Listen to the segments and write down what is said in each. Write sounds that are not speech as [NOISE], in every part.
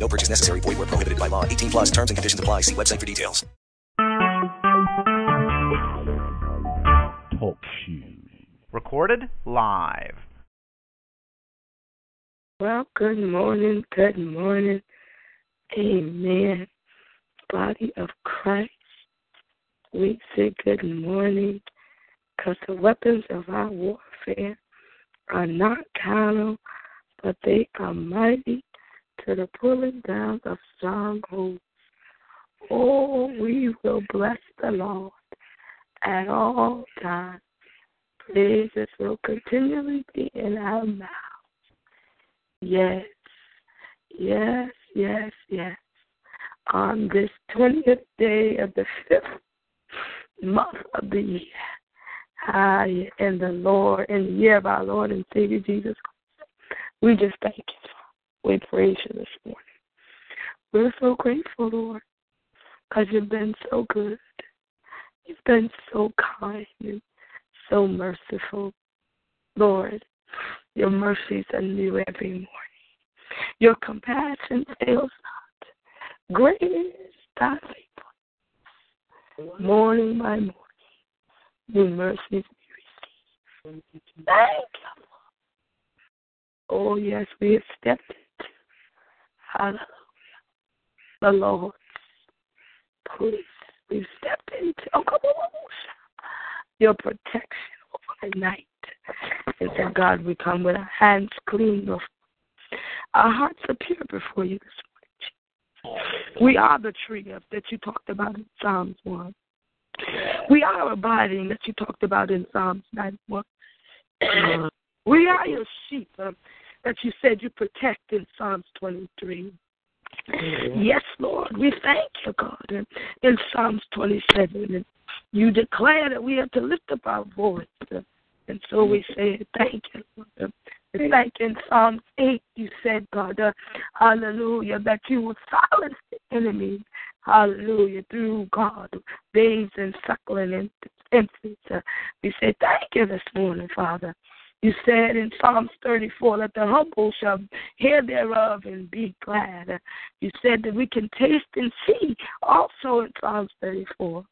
No purchase necessary. Void where prohibited by law. 18 plus terms and conditions apply. See website for details. Talk Recorded live. Well, good morning, good morning. Amen. Body of Christ, we say good morning because the weapons of our warfare are not carnal, but they are mighty to the pulling down of strongholds. Oh, we will bless the Lord at all times. Praises will continually be in our mouths. Yes, yes, yes, yes. On this 20th day of the fifth month of the year, I in the Lord, in the year of our Lord and Savior Jesus Christ, we just thank you. We praise you this morning. We're so grateful, Lord, because you've been so good. You've been so kind and so merciful. Lord, your mercies are new every morning. Your compassion fails not. Great is thy faithfulness. Morning by morning, new mercies we receive. Thank you, Oh, yes, we have stepped hallelujah, the Lord's place. We've stepped into oh, your protection over the night. And so, God, we come with our hands clean before our hearts are pure before you this morning. We are the tree of that you talked about in Psalms 1. We are abiding that you talked about in Psalms 91. Mm-hmm. we are your sheep that you said you protect in Psalms 23. Yes, Lord, we thank you, God. In, in Psalms 27, and you declare that we are to lift up our voice. And so we say, Thank you, Lord. Like in Psalms 8, you said, God, uh, hallelujah, that you will silence the enemy, hallelujah, through God, babes and suckling infants. Uh, we say, Thank you this morning, Father. You said in Psalms 34 that the humble shall hear thereof and be glad. You said that we can taste and see also in Psalms 34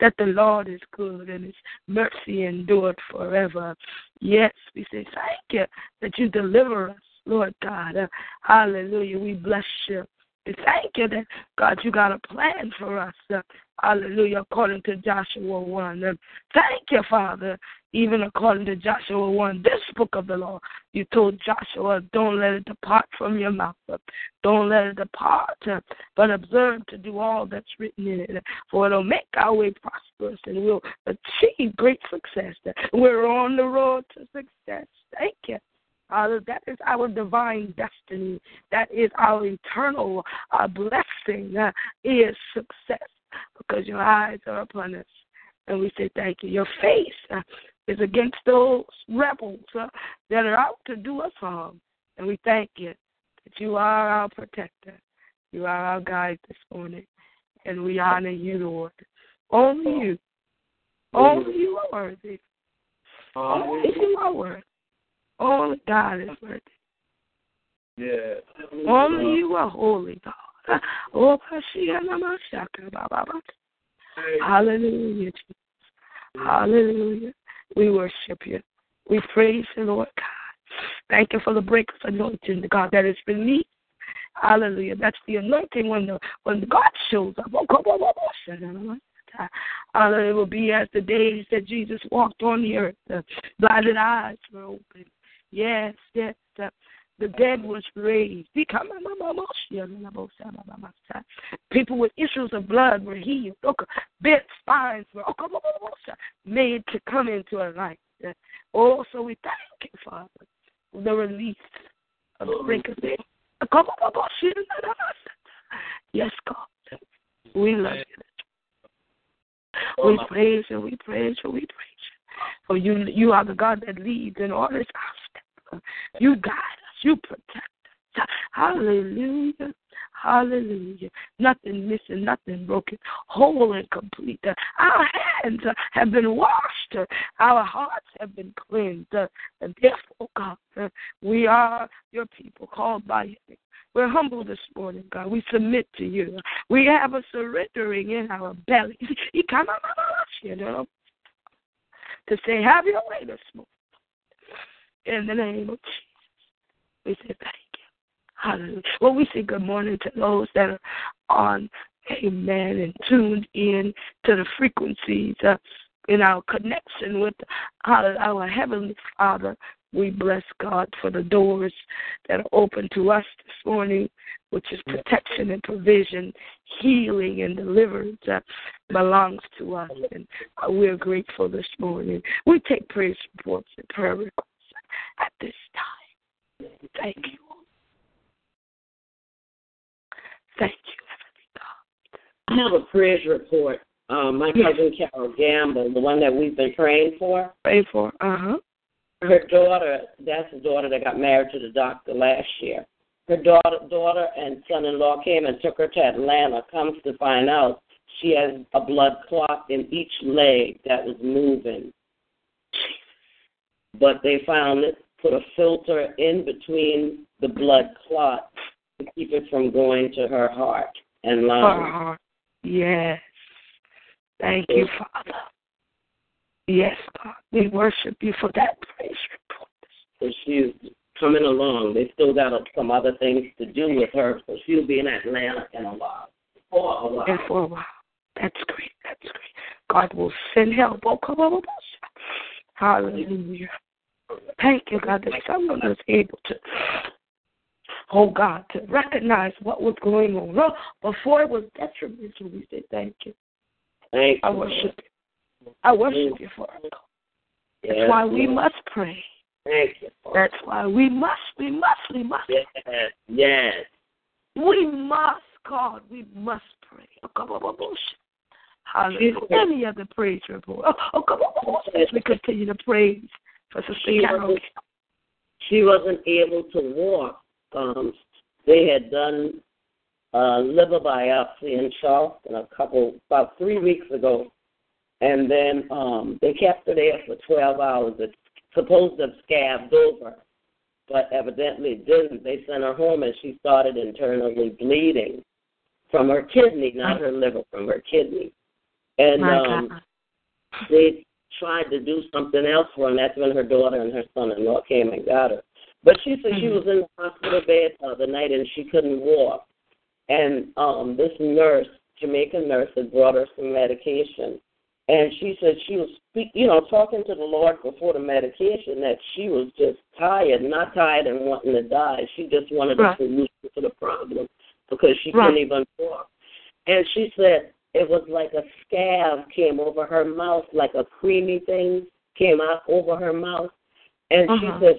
that the Lord is good and his mercy endured forever. Yes, we say thank you that you deliver us, Lord God. Hallelujah. We bless you. We thank you that, God, you got a plan for us. Hallelujah, according to Joshua 1. Uh, thank you, Father, even according to Joshua 1, this book of the law, you told Joshua, don't let it depart from your mouth. Don't let it depart, but observe to do all that's written in it. For it'll make our way prosperous and we'll achieve great success. We're on the road to success. Thank you. Uh, that is our divine destiny. That is our eternal uh, blessing. Uh, is success because your eyes are upon us. And we say thank you. Your face uh, is against those rebels uh, that are out to do us harm. And we thank you that you are our protector. You are our guide this morning. And we honor you, Lord. Only you. Only you are worthy. Only you are worthy. Only God is worthy. Yeah. Only you are holy, God. [LAUGHS] Oh, Hallelujah, Jesus. Hallelujah. We worship you. We praise you, Lord God. Thank you for the breaker's anointing, God, that is released. Hallelujah. That's the anointing when the when God shows up. Oh, Hallelujah. It will be as the days that Jesus walked on the earth. The blinded eyes were open. Yes, yes. The, dead was raised. People with issues of blood were healed. Bent spines were made to come into a life. Oh, also, we thank you, Father, for the release of the death. Yes, God. We love you. We praise you, we praise you, we praise you. For you you are the God that leads and orders our steps. You guide us, you protect us. Hallelujah. Hallelujah. Nothing missing, nothing broken, whole and complete. Uh, our hands uh, have been washed, uh, our hearts have been cleansed. And therefore, God, we are your people called by name. We're humble this morning, God. We submit to you. We have a surrendering in our belly. [LAUGHS] You know, to say, have your way this morning. In the name of Jesus, we say thank you. Hallelujah. Well, we say good morning to those that are on, amen, and tuned in to the frequencies uh, in our connection with our, our Heavenly Father. We bless God for the doors that are open to us this morning, which is protection and provision, healing and deliverance uh, belongs to us. And we're grateful this morning. We take praise reports and prayer requests at this time. Thank you. Thank you, I have a praise report. Um, my cousin Carol Gamble, the one that we've been praying for. Pray for, uh huh. Her daughter, that's the daughter that got married to the doctor last year. Her daughter, daughter and son-in-law came and took her to Atlanta. Comes to find out, she has a blood clot in each leg that was moving. But they found it, put a filter in between the blood clot to keep it from going to her heart and lungs. Uh, yes. Thank you, Father. Yes, God. We worship you for that praise report. So she's coming along. They still got some other things to do with her, so she'll be in Atlanta in a while. For a while. And for a while. That's great. That's great. God will send help. Oh, come on. Hallelujah. Thank you, God, that someone was able to oh God, to recognize what was going on no, before it was detrimental. We say thank you. Thank I worship you. I worship you for it. That's yes, why we must pray. Thank you. That's why we must, we must, we must. Yes, yes. We must, God, we must pray. Oh, Hallelujah. Any other praise report? Oh, oh come on. As we continue to praise for Sister she. Wasn't, she wasn't able to walk um, they had done a liver biopsy in Charleston a couple about three weeks ago, and then um, they kept her there for 12 hours. It's supposed to have scabbed over, but evidently didn't. They sent her home, and she started internally bleeding from her kidney, not her liver, from her kidney. And um, they tried to do something else for her, and that's when her daughter and her son-in-law came and got her. But she said she was in the hospital bed the other night and she couldn't walk. And um this nurse, Jamaican nurse, had brought her some medication. And she said she was, speak, you know, talking to the Lord before the medication that she was just tired, not tired and wanting to die. She just wanted right. a solution to the problem because she right. couldn't even walk. And she said it was like a scab came over her mouth, like a creamy thing came out over her mouth. And uh-huh. she said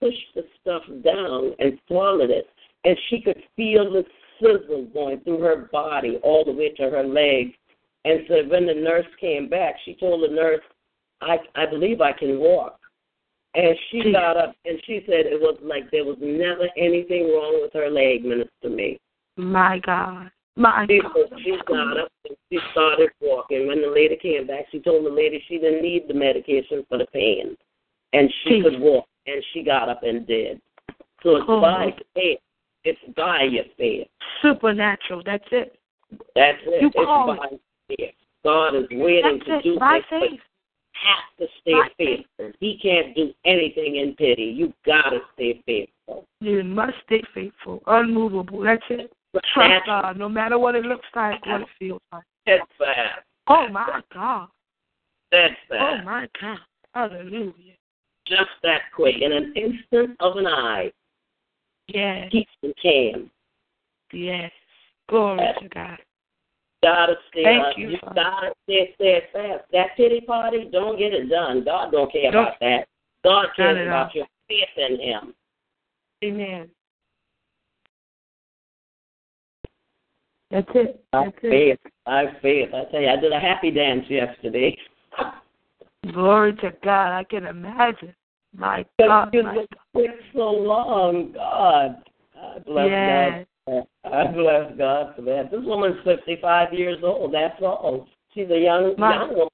pushed the stuff down and swallowed it, and she could feel the sizzle going through her body all the way to her legs. And so when the nurse came back, she told the nurse, "I I believe I can walk." And she got up and she said it was like there was never anything wrong with her leg, Minister Me. My God. My she, She got up and she started walking. When the lady came back, she told the lady she didn't need the medication for the pain, and she could walk and she got up and did. So it's oh. by faith. It's by your faith. Supernatural. That's it. That's it. You it's call by it. faith. God is waiting That's to it. do by this. Faith. Have to stay by faithful. Faith. He can't do anything in pity. You gotta stay faithful. You must stay faithful, unmovable. That's it. Trust God, no matter what it looks like, what it feels like. That's fast. Oh my God. That's Oh my God. Hallelujah. Just that quick, in an instant of an eye. Yes. He came. Yes. Glory to God. Gotta stay. Thank uh, you, you Father. gotta stay steadfast. That pity party, don't get it done. God don't care Don't- about that. God cares about your faith in Him. Amen. That's it. That's it. faith, I faith. I tell you, I did a happy dance yesterday. Glory to God. I can imagine. My [LAUGHS] God. you My sick so long. God. I bless Yes. God. I bless God for that. This woman's 55 years old. That's all. She's a young, My- young woman.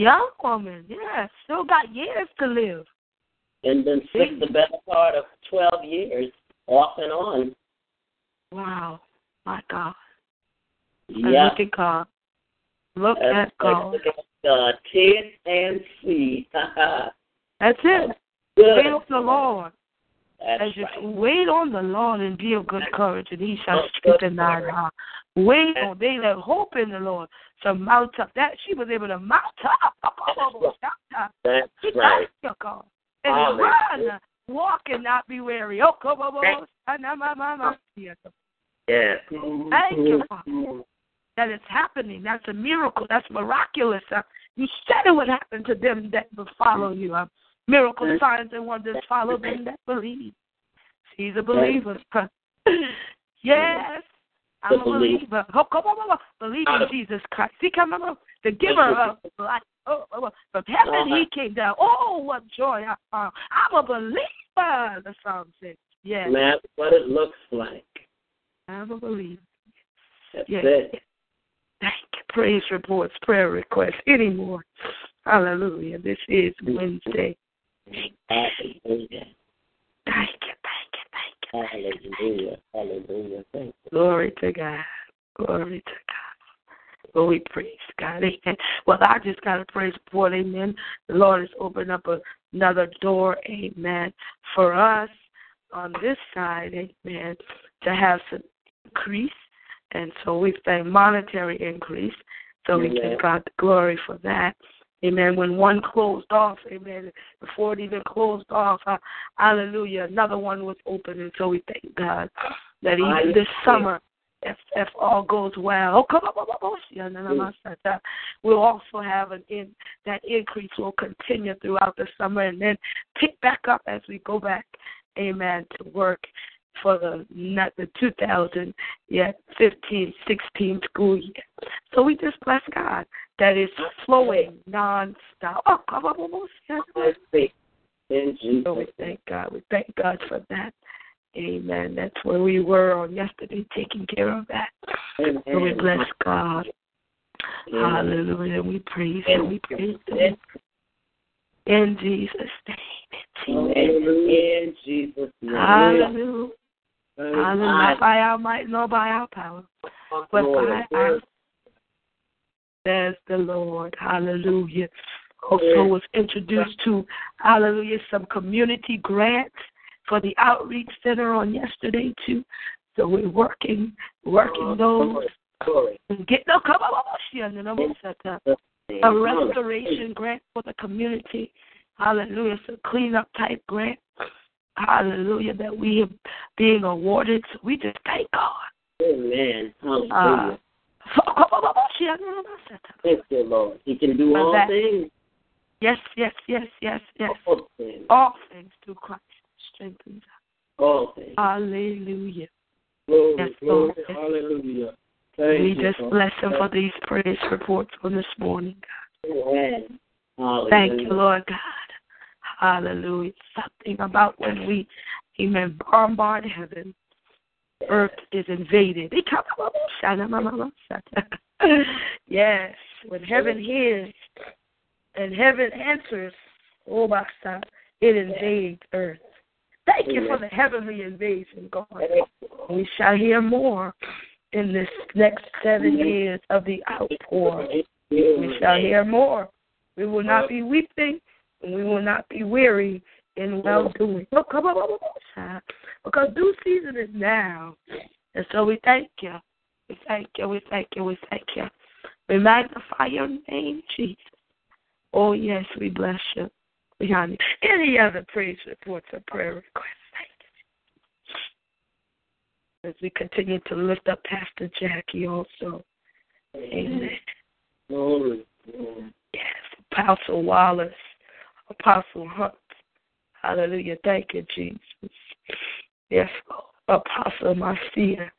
Young woman, yeah, still got years to live. And been sick the better part of 12 years, off and on. Wow. My God. And Yeah. Look at God. Look That's at God. like uh, taste and see. [LAUGHS] That's it. Good. Wait on the Lord. That's As you right. wait on the Lord and be of good courage, and he shall strengthen thy heart. Wait on they that hope in the Lord shall mount up. That she was able to mount up. That's right. got your God. And Hallelujah. run, walk and not be weary. Oh, come on, Yes. Thank you, Father. That is happening. That's a miracle. That's miraculous. Uh, you said it would happen to them that would follow you. Uh, miracle signs and wonders follow them that believe. She's a believer. [LAUGHS] yes. I'm a believer. Oh, come on. Believe in Jesus Christ. See, come on, the giver of life. Oh, oh, oh. From heaven he came down. Oh, what joy I found. I'm a believer, the psalm says. Yes, And that's what it looks like. I'm a believer. That's Yes. it. Thank you. Praise reports, prayer requests, any more. Hallelujah. This is Wednesday. Hallelujah. Thank you, thank you, thank you. Hallelujah. Hallelujah. Thank you. Glory to God. Glory to God. Well, we praise God. Amen. Well, I just got a praise report. Amen. The Lord has opened up another door. Amen. For us on this side. Amen. To have some increase. And so we thank monetary increase. So we give God the glory for that. Amen. When one closed off, amen, before it even closed off, uh, hallelujah, another one was open. And so we thank God that even this summer, if if all goes well, we'll also have an in that increase will continue throughout the summer and then pick back up as we go back, amen, to work for the not the 2000 yeah 15 16 school year. So we just bless God that is flowing nonstop. Oh, come on, come on, yeah, in Jesus. so we thank God. We thank God for that. Amen. That's where we were on yesterday, taking care of that. Amen. So we bless God. Hallelujah. We praise Him. We praise Him. In Jesus' name. In Jesus' name. In Jesus' name. Hallelujah. Hallelujah. Hallelujah. Not by our might, nor by our power, but by our says the Lord. Hallelujah. Oh, also was introduced to Hallelujah some community grants for the outreach center on yesterday too. So we're working working those get no come on a restoration grant for the community. Hallelujah. It's a cleanup type grant. Hallelujah. That we are being awarded. So we just thank God. Amen. Uh, Hallelujah. Thank you, Lord. He can do all that- things. yes, yes, yes, yes, yes. All things. All things through Christ strengthens us. All things. Hallelujah. Glory, Yes, glory, Lord. hallelujah. Thank we you, just Lord. bless him for these praise reports on this morning. Amen. Hallelujah. Thank you, Lord God. Hallelujah. Something about when we, amen, bombard heaven, earth is invaded. yes, when heaven hears and heaven answers, oh my son, it invades earth. Thank you for the heavenly invasion, God. We shall hear more in this next seven years of the outpour. We shall hear more. We will not be weeping, and we will not be weary in well doing. Oh. Because due season is now. And so we thank you. We thank you. We thank you. We thank you. We magnify your name, Jesus. Oh, yes, we bless you. We honor you. Any other praise reports or prayer requests? Thank you. As we continue to lift up Pastor Jackie also. Amen. Glory. Glory. Yes, Apostle Wallace, Apostle Hunt. Hallelujah. Thank you, Jesus. Yes, Lord. Apostle Marcia.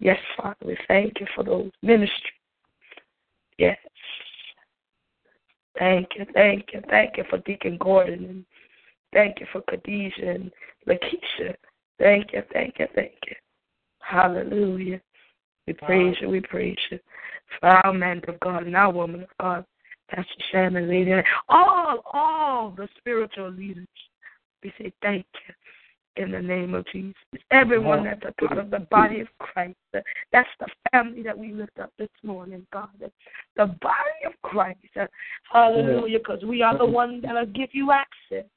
Yes, Father, we thank you for those ministries. Yes. Thank you, thank you, thank you for Deacon Gordon and thank you for Khadijah and Lakeisha. Thank you, thank you, thank you. Hallelujah. We praise you, we praise you. For our man of God and our woman of God, Pastor Shannon, lady, all, all the spiritual leaders. We say thank you in the name of Jesus. Everyone that's a part of the body of Christ. Uh, that's the family that we lift up this morning, God. Uh, the body of Christ. Uh, hallelujah. Because we are the ones that'll give you access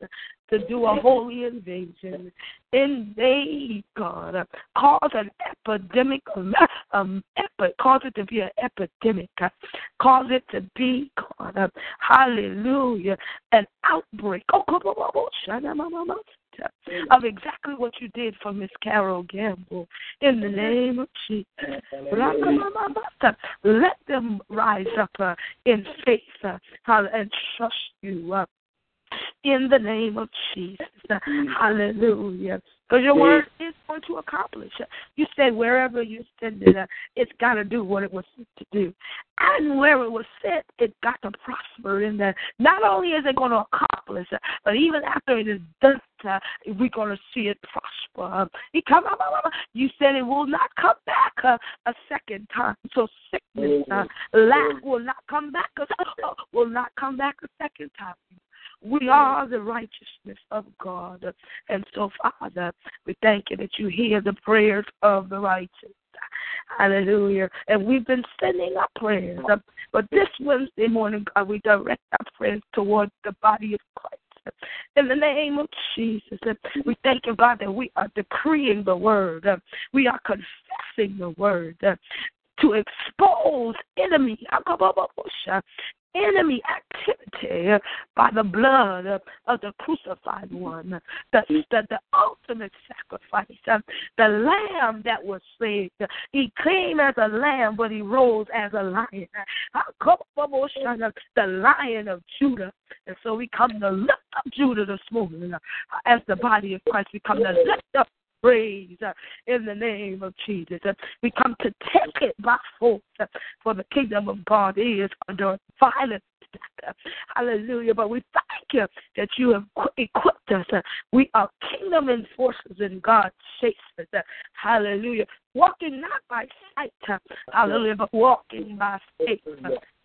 to do a holy invasion. Invade, God. Cause an epidemic, um, epi- cause it to be an epidemic. Cause it to be, God. Hallelujah. An outbreak. Of exactly what you did for Miss Carol Gamble. In the name of Jesus. Let them rise up uh, in faith uh, and trust you. In the name of Jesus. Hallelujah. Because your word is going to accomplish. You said wherever you send it, uh, it's got to do what it was sent to do. And where it was sent, it got to prosper in that. Not only is it going to accomplish, but even after it is done, uh, we're going to see it prosper. You said it will not come back uh, a second time. So sickness, uh, lack will not come back. [LAUGHS] Will not come back a second time. We are the righteousness of God. And so, Father, we thank you that you hear the prayers of the righteous. Hallelujah. And we've been sending our prayers. But this Wednesday morning, God, we direct our prayers towards the body of Christ. In the name of Jesus, we thank you, God, that we are decreeing the word. We are confessing the word to expose enemy enemy activity by the blood of the crucified one, the, the, the ultimate sacrifice, uh, the lamb that was slain. He came as a lamb, but he rose as a lion. The lion of Judah. And so we come to lift up Judah this morning as the body of Christ. We come to lift up praise uh, in the name of Jesus. Uh, we come to take it by force, uh, for the kingdom of God is under violence. Hallelujah. But we thank you that you have equipped us. We are kingdom enforcers in God's chases. Hallelujah. Walking not by sight, hallelujah, but walking by faith.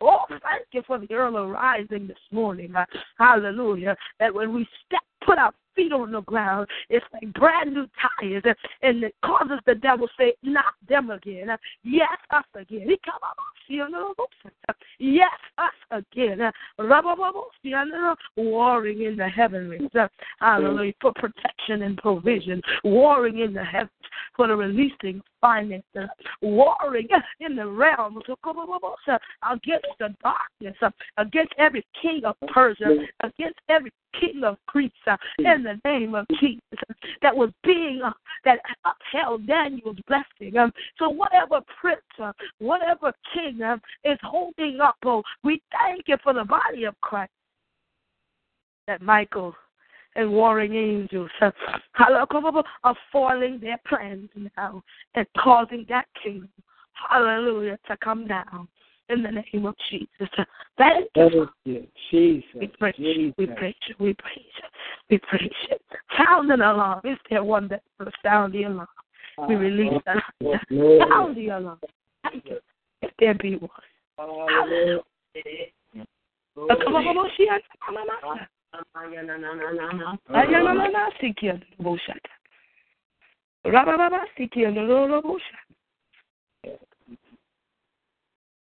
Oh, thank you for the early rising this morning. Hallelujah. That when we step, put our feet on the ground. It's like brand new tires, and it causes the devil to say, "Not them again." Yes, us again. He come up, yes, us again. Warring in the heavenlies, hallelujah, for protection and provision. Warring in the heavens for the releasing finances. Warring in the realms against the darkness, against every king of Persia, against every king of Greece, in the name of Jesus that was being uh, that upheld Daniel's blessing. Um, so whatever prince, uh, whatever king uh, is holding up, oh, we thank you for the body of Christ. That Michael and warring angels uh, are foiling their plans now and causing that kingdom, hallelujah, to come down in the name of Jesus. Thank you. Jesus. We praise you. We praise you. We praise you. We praise you. Sound an alarm. Is there one that will sound the alarm? We release the [LAUGHS] sound the alarm. Thank you. If there be one. Hallelujah. Hallelujah,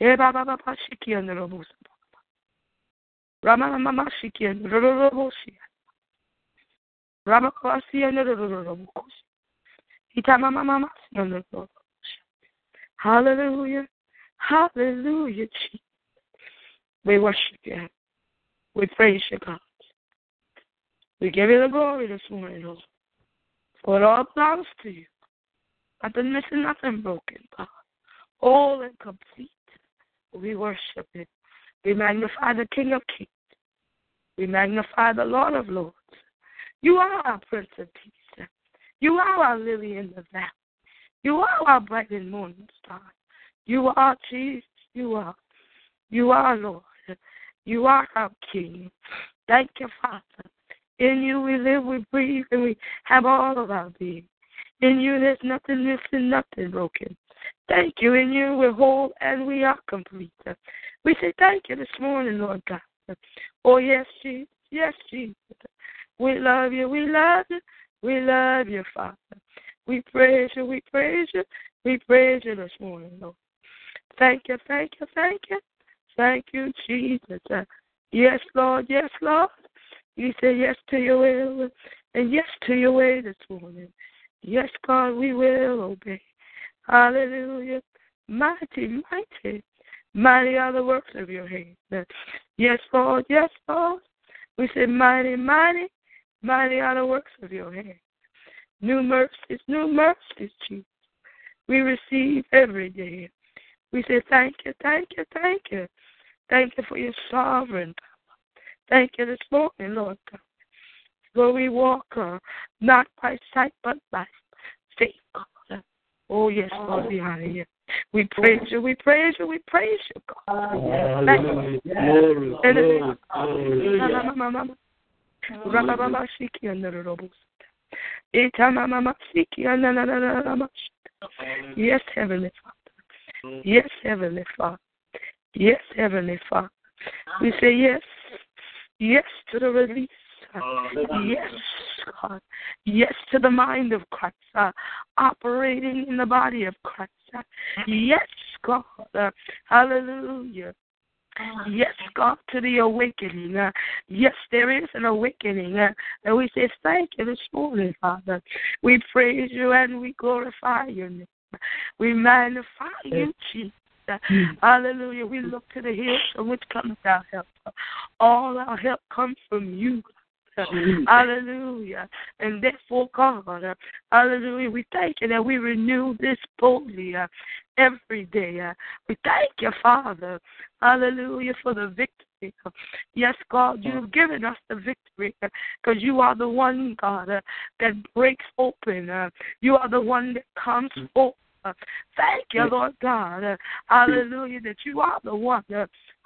Eh, boshi. Hallelujah. Hallelujah, Jesus. We worship you. We praise you, God. We give you the glory this morning, Lord. For it all belongs to you. Nothing missing, nothing broken, God. All and complete. We worship you. We magnify the King of Kings. We magnify the Lord of Lords. You are our Prince of Peace. You are our lily in the valley. You are our bright and morning star. You are Jesus. You are. You are Lord. You are our King. Thank you, Father. In you we live, we breathe, and we have all of our being. In you there's nothing missing, nothing broken. Thank you. In you we're whole and we are complete. We say thank you this morning, Lord God. Oh, yes, Jesus. Yes, Jesus. We love you. We love you. We love you, Father. We praise you. We praise you. We praise you this morning, Lord. Thank you. Thank you. Thank you. Thank you, Jesus. Yes, Lord. Yes, Lord. You say yes to your will and yes to your way this morning. Yes, God, we will obey. Hallelujah. Mighty, mighty, mighty are the works of your hands. Yes, Lord. Yes, Lord. We say mighty, mighty, mighty are the works of your hands. New mercies, new mercies, Jesus. We receive every day. We say thank you, thank you, thank you. Thank you for your sovereign power. Thank you this morning, Lord God. Lord, we walk uh, not by sight but by. Oh, yes, Lord, we honor. We praise you, we praise you, we praise you, God. Hallelujah. Glory. Yes, Heavenly Father. Yes, Heavenly Father. Yes, Heavenly Father. We say yes. Yes to the release. Yes, God. Yes to the mind of Christ. Uh, operating in the body of Christ. Uh, yes, God. Uh, hallelujah. Yes, God, to the awakening. Uh, yes, there is an awakening. Uh, and we say thank you this morning, Father. We praise you and we glorify your name. We magnify you, Jesus. Hallelujah. We look to the hills from which comes our help. All our help comes from you. Hallelujah. And therefore, God, uh, hallelujah, we thank you that we renew this boldly uh, every day. Uh, we thank you, Father, hallelujah, for the victory. Yes, God, you've given us the victory because you are the one, God, uh, that breaks open. Uh, you are the one that comes forth. Uh, thank you, Lord God. Uh, hallelujah, that you are the one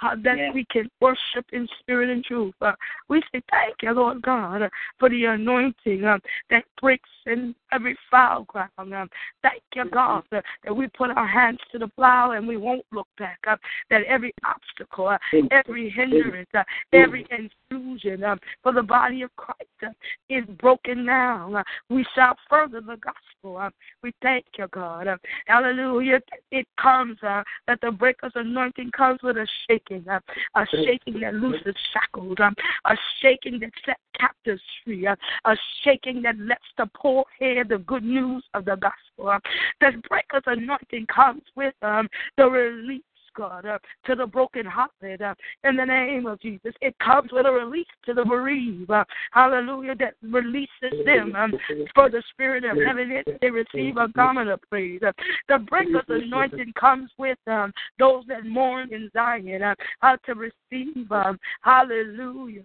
uh, that we can worship in spirit and truth. Uh, we say thank you, Lord God, uh, for the anointing uh, that breaks in every foul ground. Um, thank you, God, uh, that we put our hands to the plow and we won't look back. Uh, that every obstacle, uh, every hindrance, uh, every intrusion um, for the body of Christ is broken now. Uh, we shall further the gospel. Uh, we thank you, God. Uh, hallelujah. It comes uh, that the breaker's anointing comes with a shaking, uh, a shaking that looses shackles, um, a shaking that sets captives free, uh, a shaking that lets the poor hear the good news of the gospel. Uh, the breaker's anointing comes with um, the release. God, uh, to the brokenhearted, uh, in the name of Jesus. It comes with a release to the bereaved, uh, hallelujah, that releases them um, for the spirit of heaviness. They receive a garment of praise. Uh, the anointing comes with um, those that mourn in Zion, uh, how to receive, um, hallelujah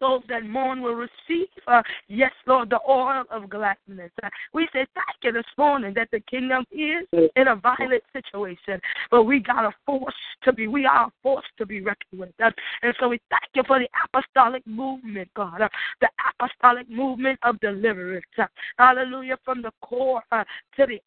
those that mourn will receive, uh, yes, Lord, the oil of gladness. Uh, we say thank you this morning that the kingdom is in a violent situation, but we got a force to be, we are a force to be reckoned with. Uh, and so we thank you for the apostolic movement, God, uh, the apostolic movement of deliverance. Uh, hallelujah, from the core uh, to the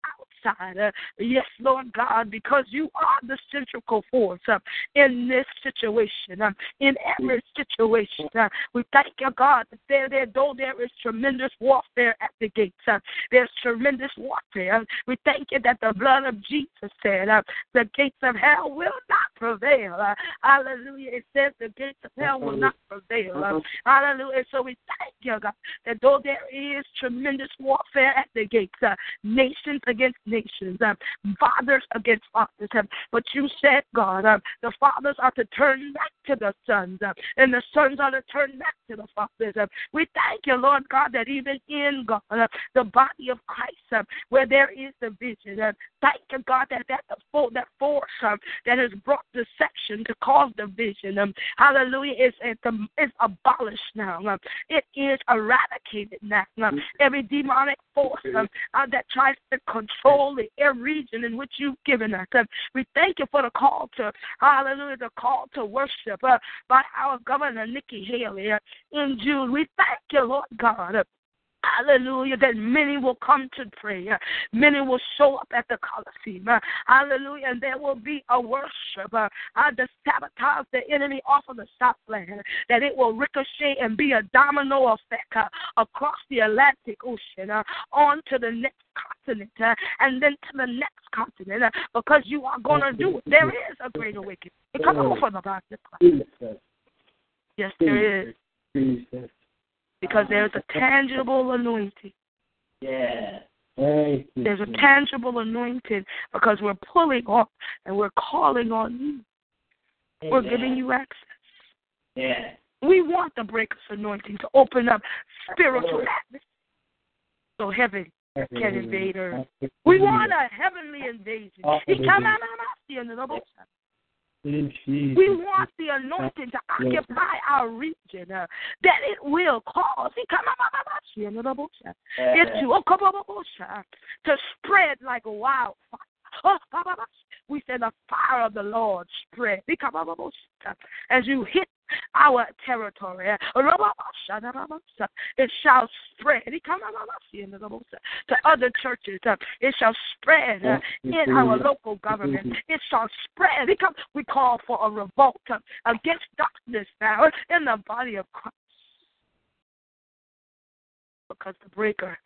Uh, yes, Lord God, because you are the central force uh, in this situation, um, in every situation. Uh, we thank you, God, that there, there, though there is tremendous warfare at the gates, uh, there's tremendous warfare. We thank you that the blood of Jesus said uh, the gates of hell will not prevail. Uh, hallelujah. It says the gates of hell will not prevail. Uh, hallelujah. So we thank you, God, that though there is tremendous warfare at the gates, uh, nations against nations, uh, fathers against fathers, uh, but you said, God, uh, the fathers are to turn back to the sons, uh, and the sons are to turn back to the fathers. We thank you, Lord God, that even in God, uh, the body of Christ, where there is division, uh, thank you, God, that that, that force that has brought deception to cause division, um, hallelujah, is, is abolished now. Um, it is eradicated now. Um, every demonic force um, uh, that tries to control the air region in which you've given us. We thank you for the call to, hallelujah, the call to worship uh, by our Governor Nikki Haley uh, in June. We thank you, Lord God. Hallelujah. That many will come to prayer. Many will show up at the Coliseum. Hallelujah. And there will be a worship uh, to sabotage the enemy off of the Southland. That it will ricochet and be a domino effect uh, across the Atlantic Ocean uh, on to the next continent uh, and then to the next continent uh, because you are going to do it. There is a great awakening. Come on for the. Yes, there is. Because there's a tangible anointing. Yeah. There's a tangible anointing because we're pulling on and we're calling on you. Amen. We're giving you access. Yeah. We want the breakers anointing to open up spiritual oh. atmosphere so heaven can invade earth. We want a heavenly invasion. We want the anointing to occupy our region, uh, that it will cause it to, to spread like a wildfire. [LAUGHS] We said the fire of the Lord spread. As you hit our territory, it shall spread to other churches. It shall spread in our local government. Mm-hmm. It shall spread. We call for a revolt against darkness now in the body of Christ. Because the breaker,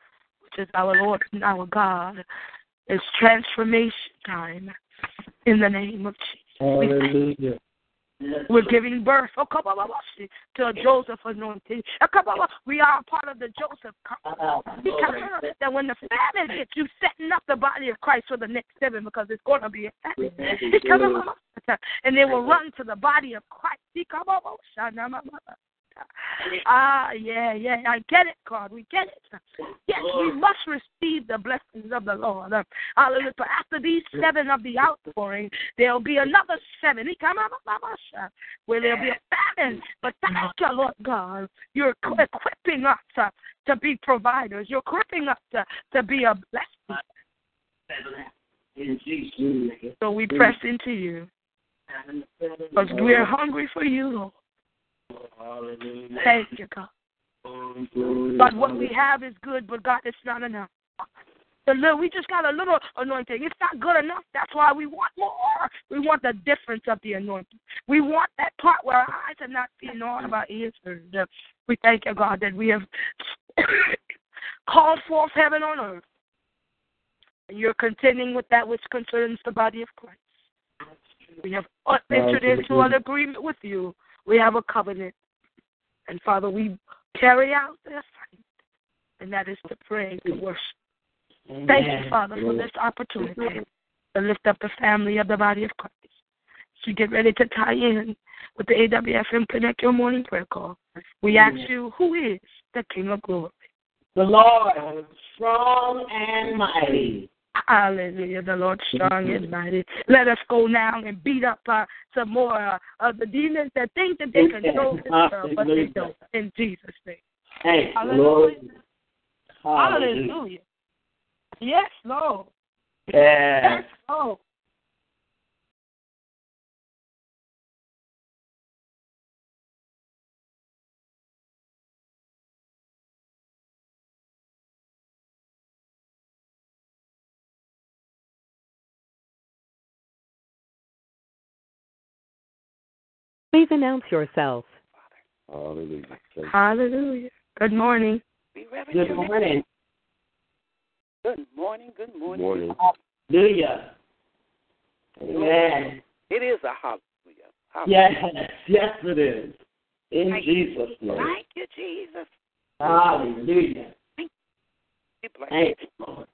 which is our Lord and our God, it's transformation time in the name of Jesus. Hallelujah. We're giving birth oh, to a Joseph anointing. Oh, we are part of the Joseph that when the famine hits, you setting up the body of Christ for the next seven because it's going to be a famine. [LAUGHS] And they will run to the body of Christ. [LAUGHS] Ah, yeah, yeah. I get it, God. We get it. Yes, we must receive the blessings of the Lord. Hallelujah. But after these seven of the outpouring, there'll be another seven. Come Where there'll be a famine. But thank you, Lord God. You're equipping us uh, to be providers. You're equipping us to, to be a blessing. So we press into you. Because we're hungry for you, Lord. Hallelujah. Thank you, God. But what we have is good, but God, it's not enough. The little, we just got a little anointing. It's not good enough. That's why we want more. We want the difference of the anointing. We want that part where our eyes are not seen nor have our ears heard. We thank you, God, that we have [COUGHS] called forth heaven on earth. And you're contending with that which concerns the body of Christ. We have entered into an agreement with you we have a covenant. And Father, we carry out the assignment, and that is to pray, to worship. Amen. Thank you, Father, for this opportunity to lift up the family of the body of Christ. To get ready to tie in with the AWFM Connect Your Morning Prayer Call. We ask you, who is the King of Glory? The Lord, strong and mighty. Hallelujah. The Lord strong and mighty. Let us go now and beat up uh, some more uh, of the demons that think that they control this world, but they don't. In Jesus' name. Hey, Hallelujah. Hallelujah. Hallelujah. Yes, Lord. Yeah. Yes, Lord. Please announce yourself. Hallelujah. Hallelujah. Good morning. Good morning. Good morning. Good morning. morning. Hallelujah. Amen. It is a hallelujah. Yes, yes, it is. In Thank Jesus' name. Thank you, Jesus. Hallelujah. We bless, Thank you, Lord.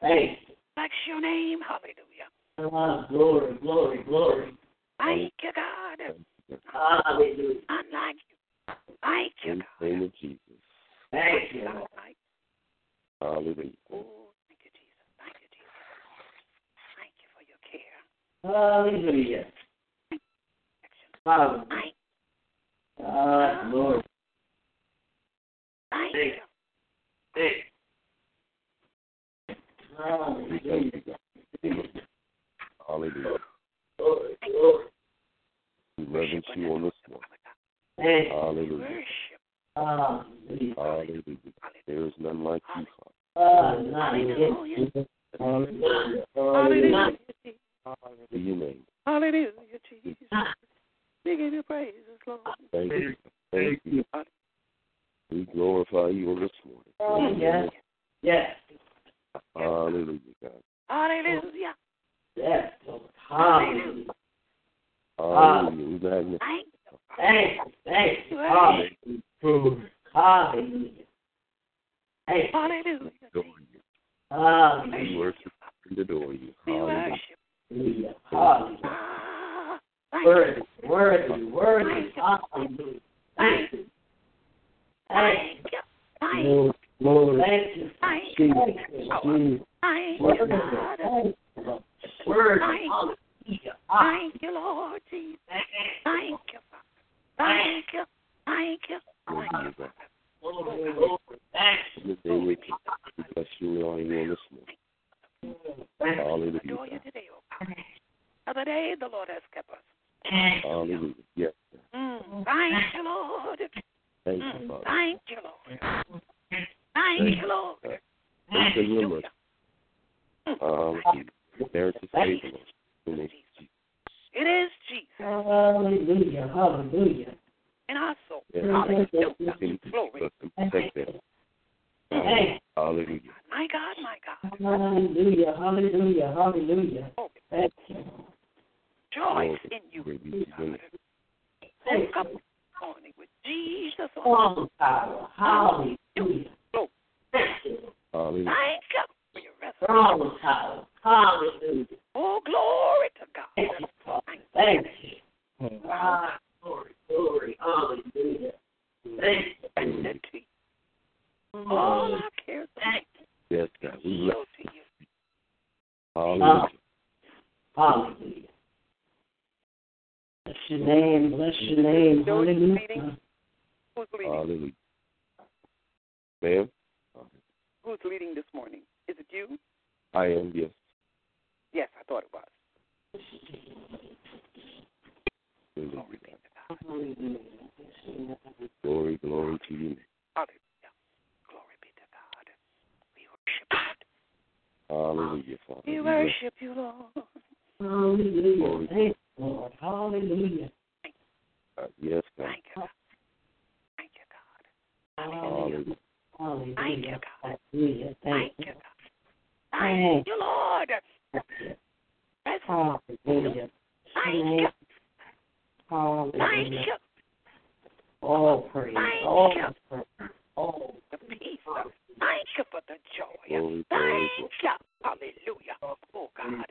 Thank you. bless your name. Hallelujah. Ah, glory, glory, glory. Thank you, God. Hallelujah. Unlike you. Thank you, In the name of Jesus. Thank you, Not Lord. like Hallelujah. Oh, thank you, Jesus. Thank you, Jesus. Thank you for your care. Hallelujah. Hallelujah. Thank, Ah, glory. thank Thank you. Thank you. We thank Hallelujah. you, God. Hallelujah. Glory, glory. We reverence you on this one. Thank you. Hallelujah. Worship. Hallelujah. Hallelujah. There is none like you, Father. Ah, none. Hallelujah. None. Hallelujah. To your name. Hallelujah, Jesus. We give you praises, Lord. Thank you. Thank you. We glorify you on this Oh, morning. yes. Yes. Hallelujah, God. Hallelujah. Yes. Lord. Hallelujah. Hallelujah. We magnify. Thank you. Thank you. Thank you. Worship. Hallelujah. Hallelujah. Thank you. Hallelujah. adore you. Hallelujah. We worship and adore you. We Hallelujah. worship. Hallelujah. Ah, thank Worthy, you. worthy, worthy. Hallelujah. Thank you. Thank Thank you. Thank you. you. Lord, Thank you. Thank you. Thank you. Thank you, Worthy. God. Thank Thank you, Lord Jesus. Thank you, Thank you. Thank you. Thank you. Thank you. All The peace. Thank you for the joy. Thank you. Hallelujah. Oh, God.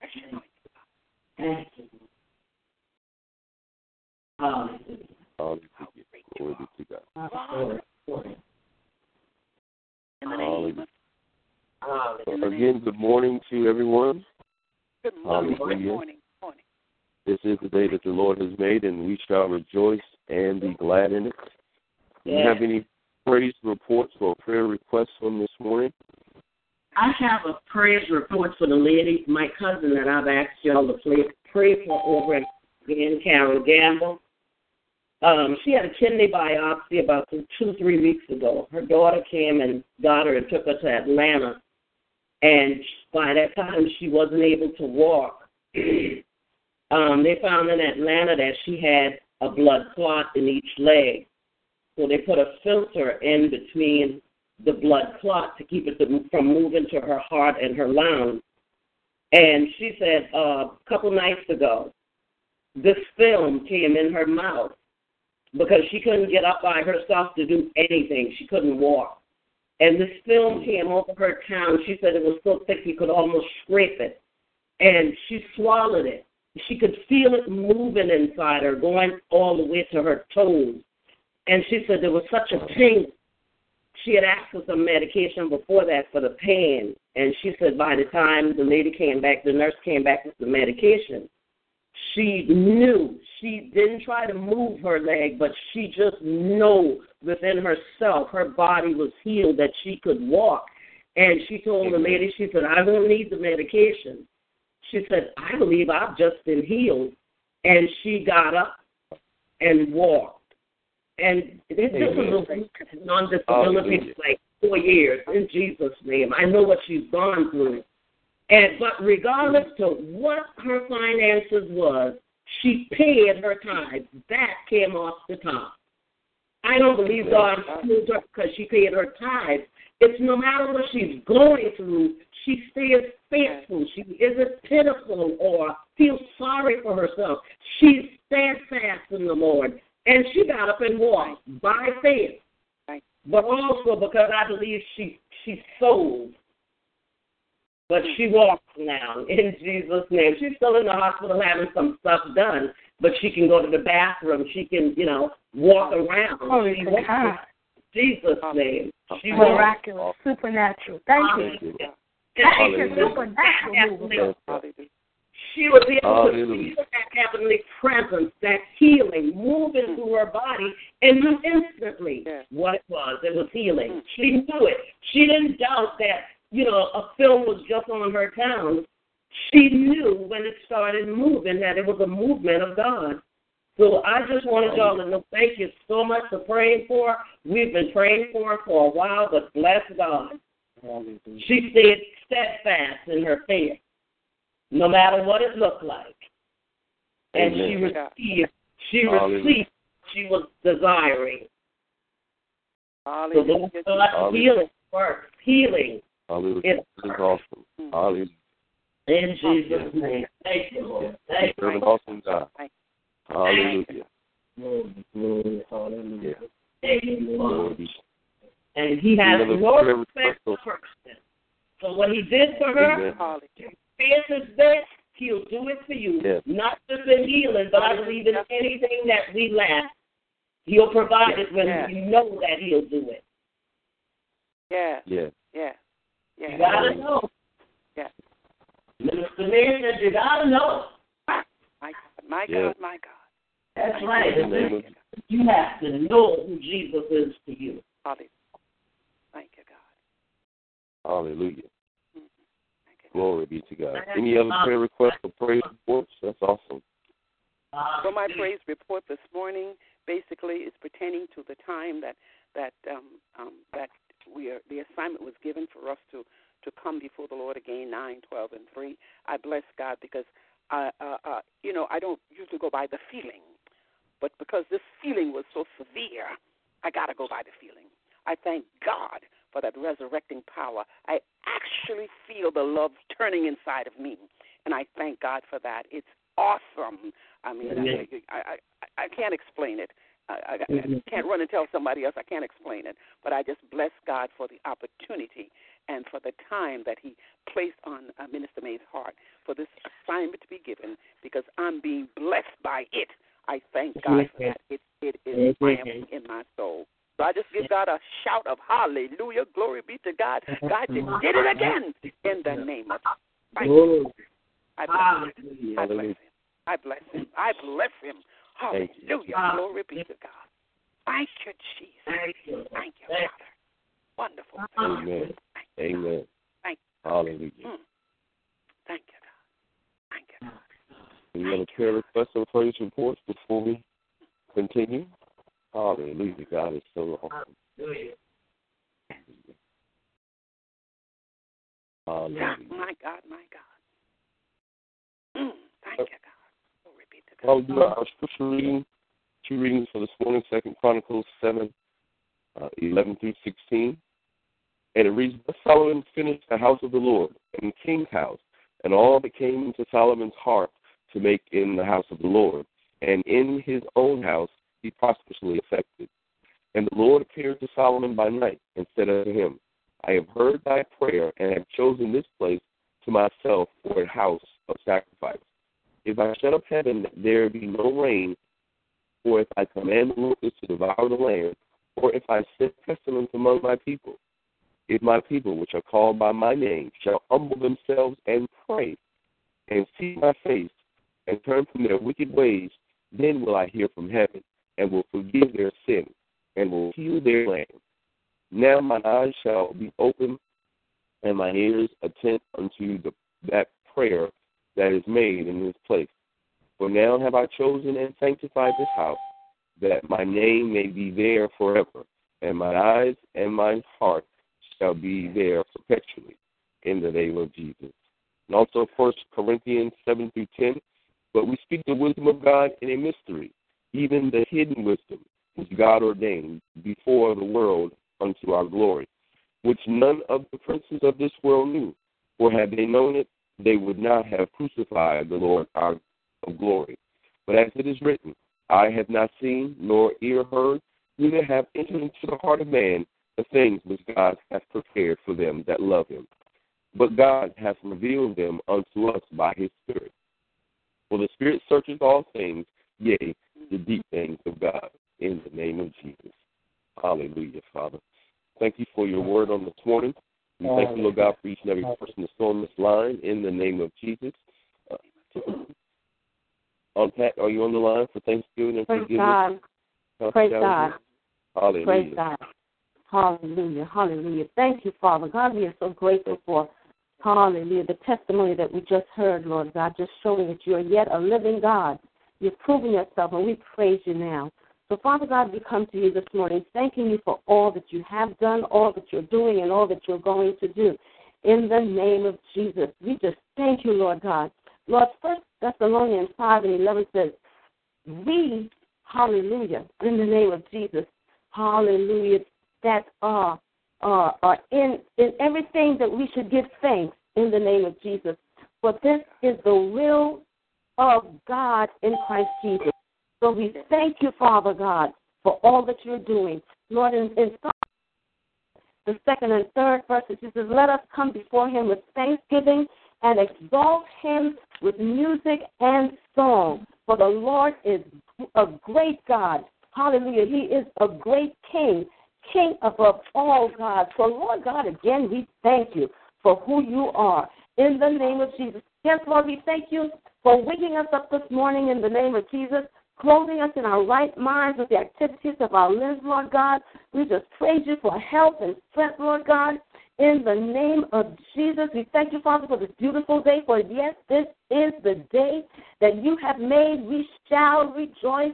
Bless your name. thank you. Hallelujah. Hallelujah. Glory be to God. Glory, glory. In the name of Again, good morning to everyone. good morning. Good morning. Morning. This is the day that the Lord has made, and we shall rejoice and be glad in it. Have any praise reports or prayer requests from this morning? I have a praise report for the lady, my cousin that I've asked y'all to play, pray for over at in Carol Gamble. Um, she had a kidney biopsy about two, two, three weeks ago. Her daughter came and got her and took her to Atlanta. And by that time, she wasn't able to walk. [CLEARS THROAT] um, they found in Atlanta that she had a blood clot in each leg. So they put a filter in between the blood clot to keep it from moving to her heart and her lungs. And she said uh, a couple nights ago, this film came in her mouth because she couldn't get up by herself to do anything. She couldn't walk. And this film came over her tongue. She said it was so thick you could almost scrape it. And she swallowed it. She could feel it moving inside her, going all the way to her toes. And she said there was such a pain. She had asked for some medication before that for the pain. And she said by the time the lady came back, the nurse came back with the medication, she knew she didn't try to move her leg, but she just knew within herself her body was healed that she could walk. And she told the lady, she said, I won't need the medication. She said, I believe I've just been healed. And she got up and walked. And this, this was a non disability for like four years in Jesus' name. I know what she's gone through. And but regardless to what her finances was, she paid her tithes. That came off the top. I don't believe God healed her because she paid her tithes. It's no matter what she's going through, she stays faithful. She isn't pitiful or feels sorry for herself. She's steadfast in the Lord. And she got up and walked by faith. But also because I believe she she sold but she mm. walks now in Jesus' name. She's still in the hospital having some stuff done, but she can go to the bathroom. She can, you know, walk around. Holy she God. Jesus' name. She Miraculous, supernatural. Thank you. Thank you, Hallelujah. supernatural. She was able to feel that heavenly presence, that healing moving mm. through her body, and knew instantly what it was. It was healing. Mm. She knew it. She didn't doubt that you know, a film was just on her town, she knew when it started moving that it was a movement of God. So I just wanted y'all to know thank you so much for praying for her. We've been praying for her for a while, but bless God. She stayed steadfast in her faith, no matter what it looked like. And she received, she Hallelujah. received, she was desiring. So Hallelujah. the God Hallelujah. healing works, healing Hallelujah. It- is awesome. Mm. Hallelujah. in Jesus' name. Thank you, Lord. Thank You're you. an awesome God. Hallelujah. Glory, glory, hallelujah. Thank you, Lord, Lord. And he has no respect for person. So what he did for her, Amen. Hallelujah. faith his best, he'll do it for you. Yes. Not just in healing, but I believe in anything that we lack. He'll provide it when Yes. we know that he'll do it. Yeah. Yeah. yeah. You gotta know. Yeah. Minister Marion, you gotta know. My God. My Yeah. God. My God. That's right. The name of You have to know who Jesus is to you. Hallelujah. Thank you, God. Hallelujah. Thank you. Glory be to God. Any other prayer requests or praise reports? That's awesome. For my praise report this morning, basically, is pertaining to the time that that um, um, that we are. The assignment was given for us to to come before the Lord again, nine, twelve, and three. I bless God because I, uh, uh, you know, I don't usually go by the feeling, but because this feeling was so severe, I got to go by the feeling. I thank God for that resurrecting power. I actually feel the love turning inside of me, and I thank God for that. It's awesome. I mean. I, I, I, I can't explain it. I, I, I can't run and tell somebody else. I can't explain it. But I just bless God for the opportunity and for the time that He placed on uh, Minister May's heart for this assignment to be given because I'm being blessed by it. I thank God for that. It, it is triumphing in my soul. So I just give God a shout of hallelujah. Glory be to God. [LAUGHS] God, you did it again in the name of you. I bless him. I bless him. I bless him. I bless him. Hallelujah. Glory be to God. Thank you, Jesus. Thank you. Father. Wonderful. Amen. Amen. Thank you. Hallelujah. Mm. Thank you, God. Thank you, God. Any other prayer requests or praise reports before we continue? Hallelujah. God is so awesome. Hallelujah. [LAUGHS] My God, my God. Mm. Thank you, God. Glory be to God. Well, we got our scripture reading, two readings for this morning, Second Chronicles 7, uh, 11 through 16. And it reads, Thus Solomon finished the house of the Lord, and the king's house, and all that came into Solomon's heart to make in the house of the Lord, and in his own house he prosperously effected. And the Lord appeared to Solomon by night and said unto him, I have heard thy prayer and have chosen this place to myself for a house of sacrifice. If I shut up heaven that there be no rain, or if I command the locusts to devour the land, or if I send pestilence among my people, if my people, which are called by my name, shall humble themselves and pray, and seek my face, and turn from their wicked ways, then will I hear from heaven, and will forgive their sin, and will heal their land. Now my eyes shall be open, and my ears attend unto the, that prayer that is made in this place. For now have I chosen and sanctified this house, that my name may be there forever, and my eyes and my heart shall be there perpetually, in the name of Jesus. And also First Corinthians seven through ten. But we speak the wisdom of God in a mystery, even the hidden wisdom which God ordained before the world unto our glory, which none of the princes of this world knew. For had they known it, they would not have crucified the Lord our of glory. But as it is written, I have not seen, nor ear heard, neither have entered into the heart of man the things which God hath prepared for them that love him. But God hath revealed them unto us by his Spirit. For the Spirit searches all things, yea, the deep things of God, in the name of Jesus. Hallelujah, Father. Thank you for your word on this morning. We thank you, Lord God, for each and every person that's on this line, in the name of Jesus. Uh, um, Pat, are you on the line for Thanksgiving and Praise forgiveness? God. Praise God. Hallelujah. Praise God. Hallelujah. Hallelujah. Thank you, Father. God, we are so grateful for, hallelujah, the testimony that we just heard, Lord God, just showing that you are yet a living God. You're proving yourself, and we praise you now. So, Father God, we come to you this morning thanking you for all that you have done, all that you're doing, and all that you're going to do. In the name of Jesus, we just thank you, Lord God. Lord, First Thessalonians 5 and 11 says, We, hallelujah, in the name of Jesus, hallelujah, that are, uh, are in, in everything that we should give thanks in the name of Jesus. For this is the will of God in Christ Jesus. So we thank you, Father God, for all that you're doing. Lord, in, in the second and third verses, it says, Let us come before him with thanksgiving and exalt him with music and song. For the Lord is a great God. Hallelujah. He is a great King, King above all gods. So, Lord God, again, we thank you for who you are. In the name of Jesus. Yes, Lord, we thank you for waking us up this morning in the name of Jesus clothing us in our right minds with the activities of our limbs, Lord God. We just praise you for health and strength, Lord God. In the name of Jesus, we thank you, Father, for this beautiful day. For yes, this is the day that you have made. We shall rejoice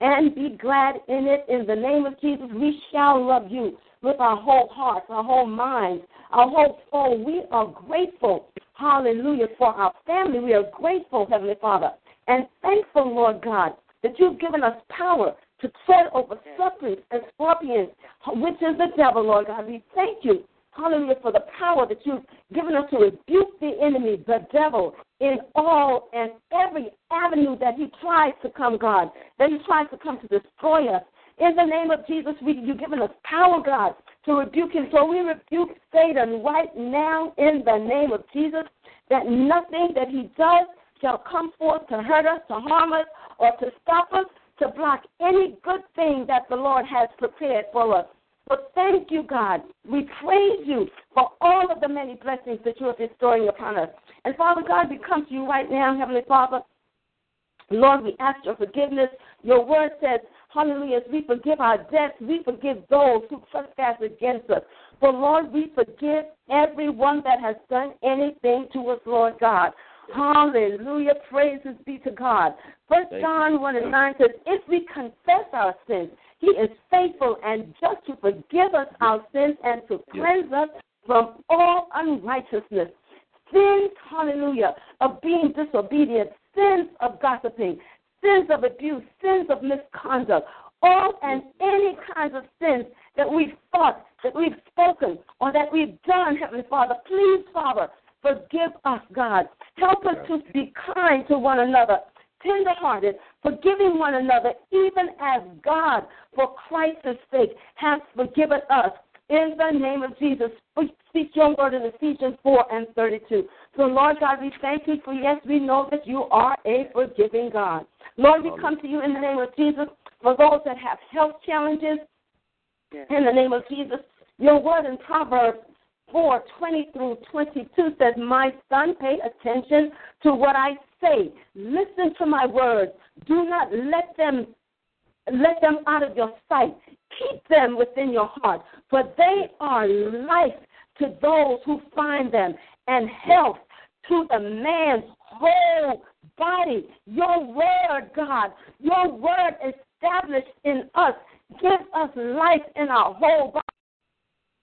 and be glad in it. In the name of Jesus, we shall love you with our whole hearts, our whole minds, our whole soul. We are grateful, hallelujah, for our family. We are grateful, Heavenly Father, and thankful, Lord God, that you've given us power to tread over serpents and scorpions, which is the devil, Lord God. We thank you, hallelujah, for the power that you've given us to rebuke the enemy, the devil, in all and every avenue that he tries to come, God, that he tries to come to destroy us. In the name of Jesus, we, you've given us power, God, to rebuke him. So we rebuke Satan right now in the name of Jesus, that nothing that he does shall come forth to hurt us, to harm us, or to stop us, to block any good thing that the Lord has prepared for us. But thank you, God. We praise you for all of the many blessings that you are bestowing upon us. And Father God, we come to you right now, Heavenly Father. Lord, we ask your forgiveness. Your word says, Hallelujah, as we forgive our debts, we forgive those who trespass against us. For Lord, we forgive everyone that has done anything to us, Lord God. Hallelujah. Praises be to God. First John 1 and 9 says, If we confess our sins, he is faithful and just to forgive us our sins and to cleanse us from all unrighteousness. Sins, hallelujah, of being disobedient, sins of gossiping, sins of abuse, sins of misconduct, all and any kinds of sins that we've thought, that we've spoken, or that we've done, Heavenly Father. Please, Father, Forgive us, God. Help us to be kind to one another, tenderhearted, forgiving one another, even as God, for Christ's sake, has forgiven us. In the name of Jesus, speak your word in Ephesians 4 and 32. So, Lord God, we thank you for, yes, we know that you are a forgiving God. Lord, we come to you in the name of Jesus for those that have health challenges. In the name of Jesus, your word in Proverbs 4 20 through 22 says, My son, pay attention to what I say. Listen to my words. Do not let them let them out of your sight. Keep them within your heart, for they are life to those who find them, and health to the man's whole body. Your word, God, your word established in us gives us life in our whole body.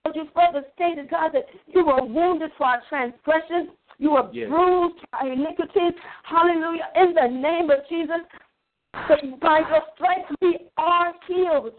But you further stated, God, that you were wounded for our transgressions, you were yes. bruised for our iniquities. Hallelujah. In the name of Jesus, by your stripes we are healed.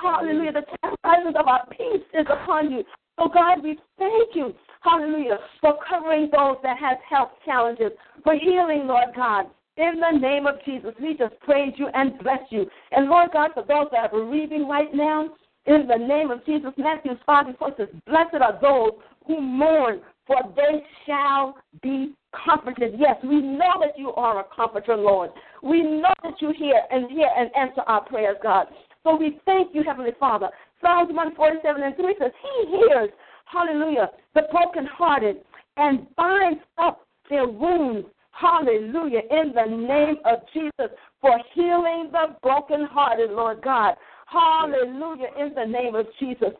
Hallelujah. The chastisement of our peace is upon you. So, God, we thank you, hallelujah, for covering those that have health challenges, for healing, Lord God. In the name of Jesus, we just praise you and bless you. And Lord God, for those that are bereaving right now, in the name of Jesus, Matthew 5 and 4 says, Blessed are those who mourn, for they shall be comforted. Yes, we know that you are a comforter, Lord. We know that you hear and hear and answer our prayers, God. So we thank you, Heavenly Father. Psalms 147 and 3 says, He hears, hallelujah, the brokenhearted and binds up their wounds. Hallelujah. In the name of Jesus for healing the brokenhearted, Lord God. Hallelujah. In the name of Jesus.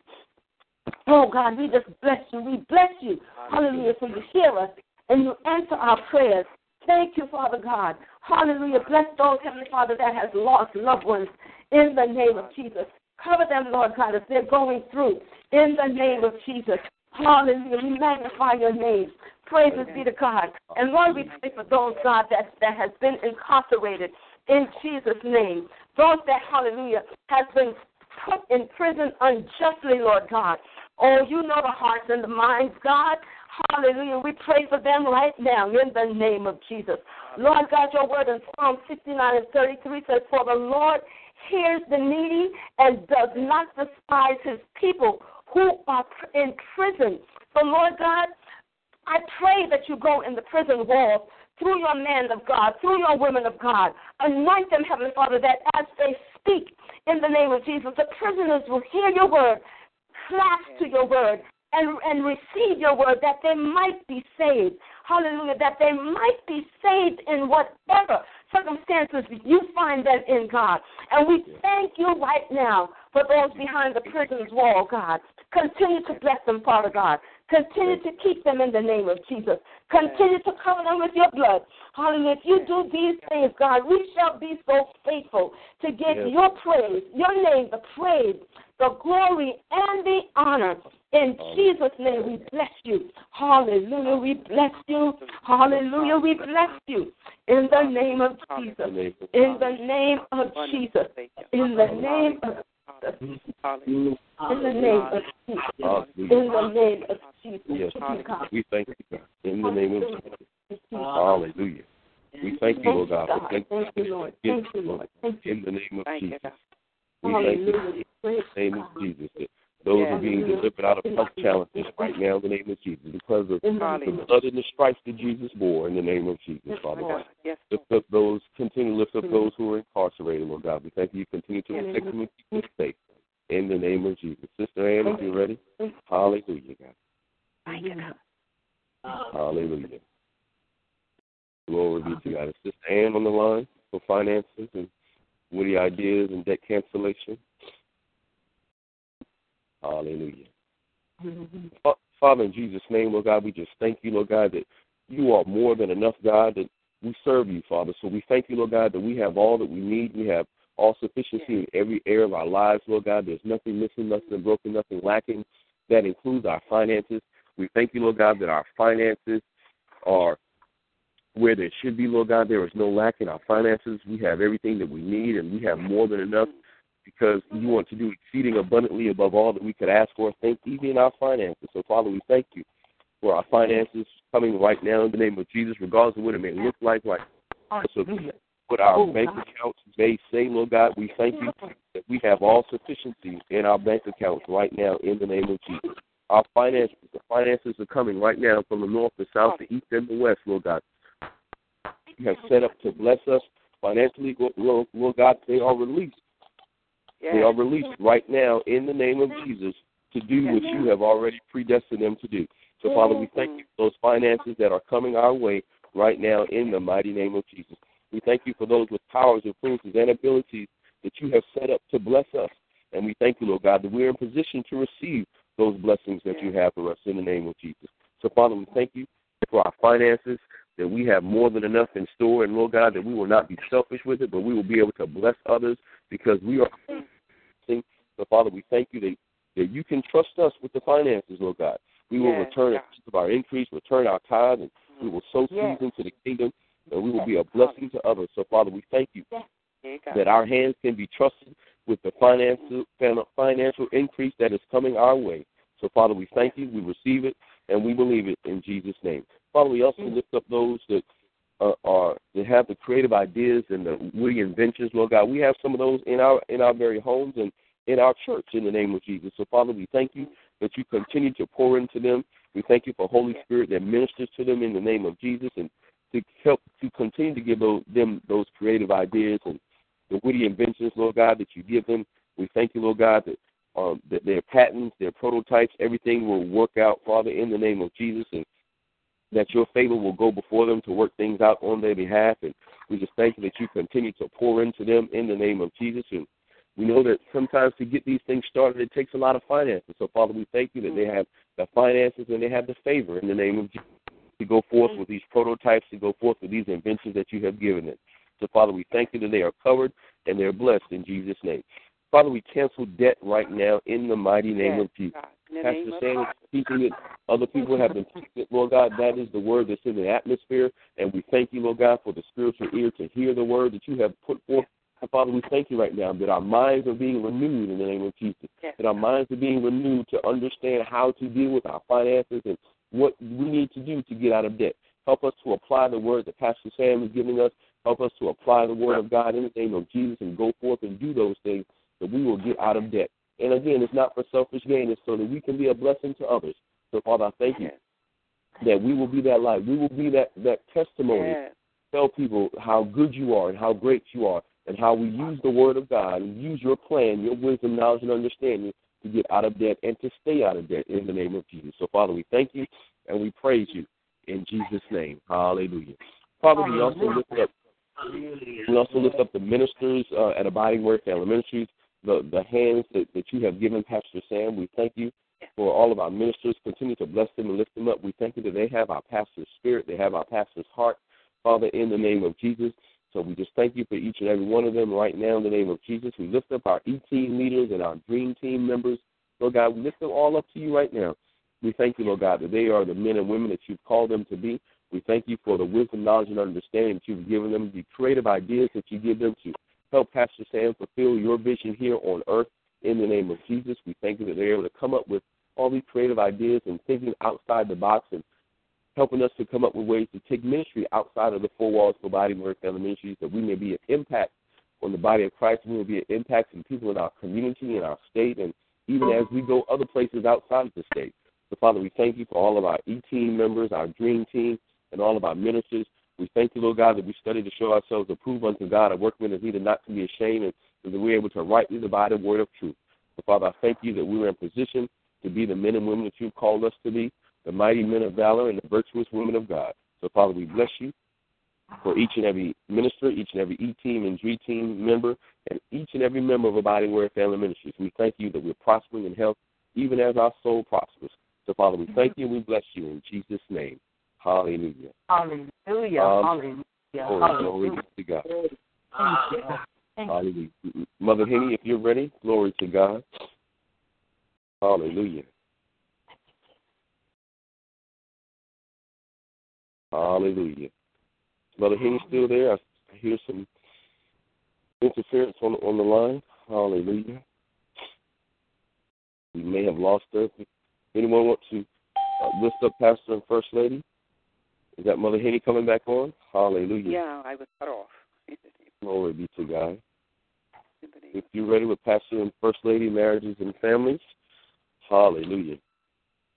Oh God, we just bless you. We bless you. Hallelujah. For you hear us and you answer our prayers. Thank you, Father God. Hallelujah. Bless those, Heavenly Father, that has lost loved ones in the name of Jesus. Cover them, Lord God, as they're going through in the name of Jesus. Hallelujah. We magnify your name. Praises be to God. And Lord, we pray for those, God, that, that has been incarcerated in Jesus' name. Those that, hallelujah, has been put in prison unjustly, Lord God. Oh, you know the hearts and the minds, God. Hallelujah. We pray for them right now in the name of Jesus. Lord God, your word in Psalm 69 and 33 says, For the Lord hears the needy and does not despise his people who are in prison. So, Lord God, I pray that you go in the prison walls through your men of God, through your women of God. Anoint them, Heavenly Father, that as they speak in the name of Jesus, the prisoners will hear your word, clasp to your word, and, and receive your word that they might be saved. Hallelujah. That they might be saved in whatever circumstances you find them in, God. And we thank you right now for those behind the prison's wall, God. Continue to bless them, Father God. Continue to keep them in the name of Jesus. Continue to cover them with your blood. Hallelujah. If you do these things, God, we shall be so faithful to give yes. your praise, your name, the praise, the glory, and the honor. In oh, Jesus' name, we bless you. Hallelujah. We bless you. Hallelujah. We bless you. In the name of Jesus. In the name of Jesus. In the name of Jesus. In the name of Jesus. In the name of Jesus. We thank you, God. In the name of Jesus. Hallelujah. We thank you, Lord God. Thank you, Lord. Thank you, Lord. In the name of Jesus. We thank you. In the name of Jesus. Those yeah. are being delivered out of health challenges right now in the name of Jesus because of the blood and the stripes that Jesus bore in the name of Jesus, Father God. Yes. Lift up those, continue to lift up those who are incarcerated, Lord God. We thank you. Continue to protect them and keep them safe in the name of Jesus. Sister Ann, if you're ready, hallelujah, God. Thank you. Hallelujah. Glory be to God. Is Sister Ann on the line for finances and witty ideas and debt cancellation? Hallelujah. Mm-hmm. Father, in Jesus' name, Lord God, we just thank you, Lord God, that you are more than enough, God, that we serve you, Father. So we thank you, Lord God, that we have all that we need. We have all sufficiency in every area of our lives, Lord God. There's nothing missing, nothing broken, nothing lacking. That includes our finances. We thank you, Lord God, that our finances are where they should be, Lord God. There is no lack in our finances. We have everything that we need, and we have more than enough because you want to do exceeding abundantly above all that we could ask or think, even in our finances. So, Father, we thank you for our finances coming right now in the name of Jesus, regardless of what it may look like, right so what our Oh, bank God. accounts may say, Lord God, we thank you that we have all sufficiency in our bank accounts right now in the name of Jesus. Our finances, the finances are coming right now from the north, the south, the east, and the west, Lord God. You have set up to bless us financially, Lord God. They are released. They are released right now in the name of Jesus to do what you have already predestined them to do. So, Father, we thank you for those finances that are coming our way right now in the mighty name of Jesus. We thank you for those with powers, influences, and abilities that you have set up to bless us. And we thank you, Lord God, that we're in position to receive those blessings that you have for us in the name of Jesus. So, Father, we thank you for our finances, that we have more than enough in store, and Lord God, that we will not be selfish with it, but we will be able to bless others because we are. Mm. So, Father, we thank you that, that you can trust us with the finances, Lord God. We will return God. of our increase, return our tithe, and we will sow Yes. seeds into the kingdom, and we will be a blessing to others. So, Father, we thank you God. that our hands can be trusted with the financial financial increase that is coming our way. So, Father, we thank you, we receive it, and we believe it in Jesus' name. Father, we also mm. lift up those that uh, are that have the creative ideas and the witty inventions, Lord God. We have some of those in our in our very homes and in our church in the name of Jesus. So, Father, we thank you that you continue to pour into them. We thank you for Holy Spirit that ministers to them in the name of Jesus and to help to continue to give them those creative ideas and the witty inventions, Lord God, that you give them. We thank you, Lord God, that um, that their patents, their prototypes, everything will work out, Father, in the name of Jesus, and that your favor will go before them to work things out on their behalf. And we just thank you that you continue to pour into them in the name of Jesus. And we know that sometimes to get these things started, it takes a lot of finances. So, Father, we thank you that they have the finances and they have the favor in the name of Jesus to go forth mm-hmm. with these prototypes, to go forth with these inventions that you have given them. So, Father, we thank you that they are covered and they're blessed in Jesus' name. Father, we cancel debt right now in the mighty name Yes, of Jesus. God. Pastor Sam is Jesus. it. Other people have been teaching it. Lord God, that is the word that's in the atmosphere. And we thank you, Lord God, for the spiritual ear to hear the word that you have put forth. And Father, we thank you right now that our minds are being renewed in the name of Jesus. That our minds are being renewed to understand how to deal with our finances and what we need to do to get out of debt. Help us to apply the word that Pastor Sam is giving us. Help us to apply the word of God in the name of Jesus and go forth and do those things that we will get out of debt. And again, it's not for selfish gain, it's so that we can be a blessing to others. So, Father, I thank you that we will be that light. We will be that, that testimony. Tell people how good you are and how great you are and how we use the word of God and use your plan, your wisdom, knowledge, and understanding to get out of debt and to stay out of debt in the name of Jesus. So, Father, we thank you and we praise you in Jesus' name. Hallelujah. Father, we also lift up we also lift up the ministers uh, at Abiding Word Family Ministries, the, the hands that, that you have given Pastor Sam. We thank you for all of our ministers. Continue to bless them and lift them up. We thank you that they have our pastor's spirit, they have our pastor's heart, Father, in the name of Jesus. So we just thank you for each and every one of them right now in the name of Jesus. We lift up our E team leaders and our dream team members. Lord God, we lift them all up to you right now. We thank you, Lord God, that they are the men and women that you've called them to be. We thank you for the wisdom, knowledge, and understanding that you've given them, the creative ideas that you give them to help Pastor Sam fulfill your vision here on earth in the name of Jesus. We thank you that they're able to come up with all these creative ideas and thinking outside the box and helping us to come up with ways to take ministry outside of the four walls of Abiding Word Family Ministries that we may be an impact on the body of Christ. We will be an impact on people in our community, in our state, and even as we go other places outside of the state. So, Father, we thank you for all of our E team members, our dream team, and all of our ministers. We thank you, Lord God, that we study to show ourselves approved unto God, a workman that needed not to be ashamed, and that we're able to rightly divide the word of truth. So, Father, I thank you that we are in position to be the men and women that you've called us to be, the mighty men of valor and the virtuous women of God. So, Father, we bless you for each and every minister, each and every E team and G team member, and each and every member of Abiding Word Family Ministries. We thank you that we're prospering in health, even as our soul prospers. So, Father, we thank you and we bless you in Jesus' name. Hallelujah. Hallelujah. Um, Hallelujah. Hallelujah. to God. Hallelujah. Mother Henny, if you're ready, glory to God. Hallelujah. Hallelujah. Mother Henny still there? I hear some interference on on the line. Hallelujah. We may have lost her. Anyone want to uh, lift up Pastor and First Lady. Is that Mother Henny coming back on? Hallelujah. Yeah, I was cut off. [LAUGHS] Glory be to God. If you're ready with Pastor and First Lady, marriages and families, hallelujah.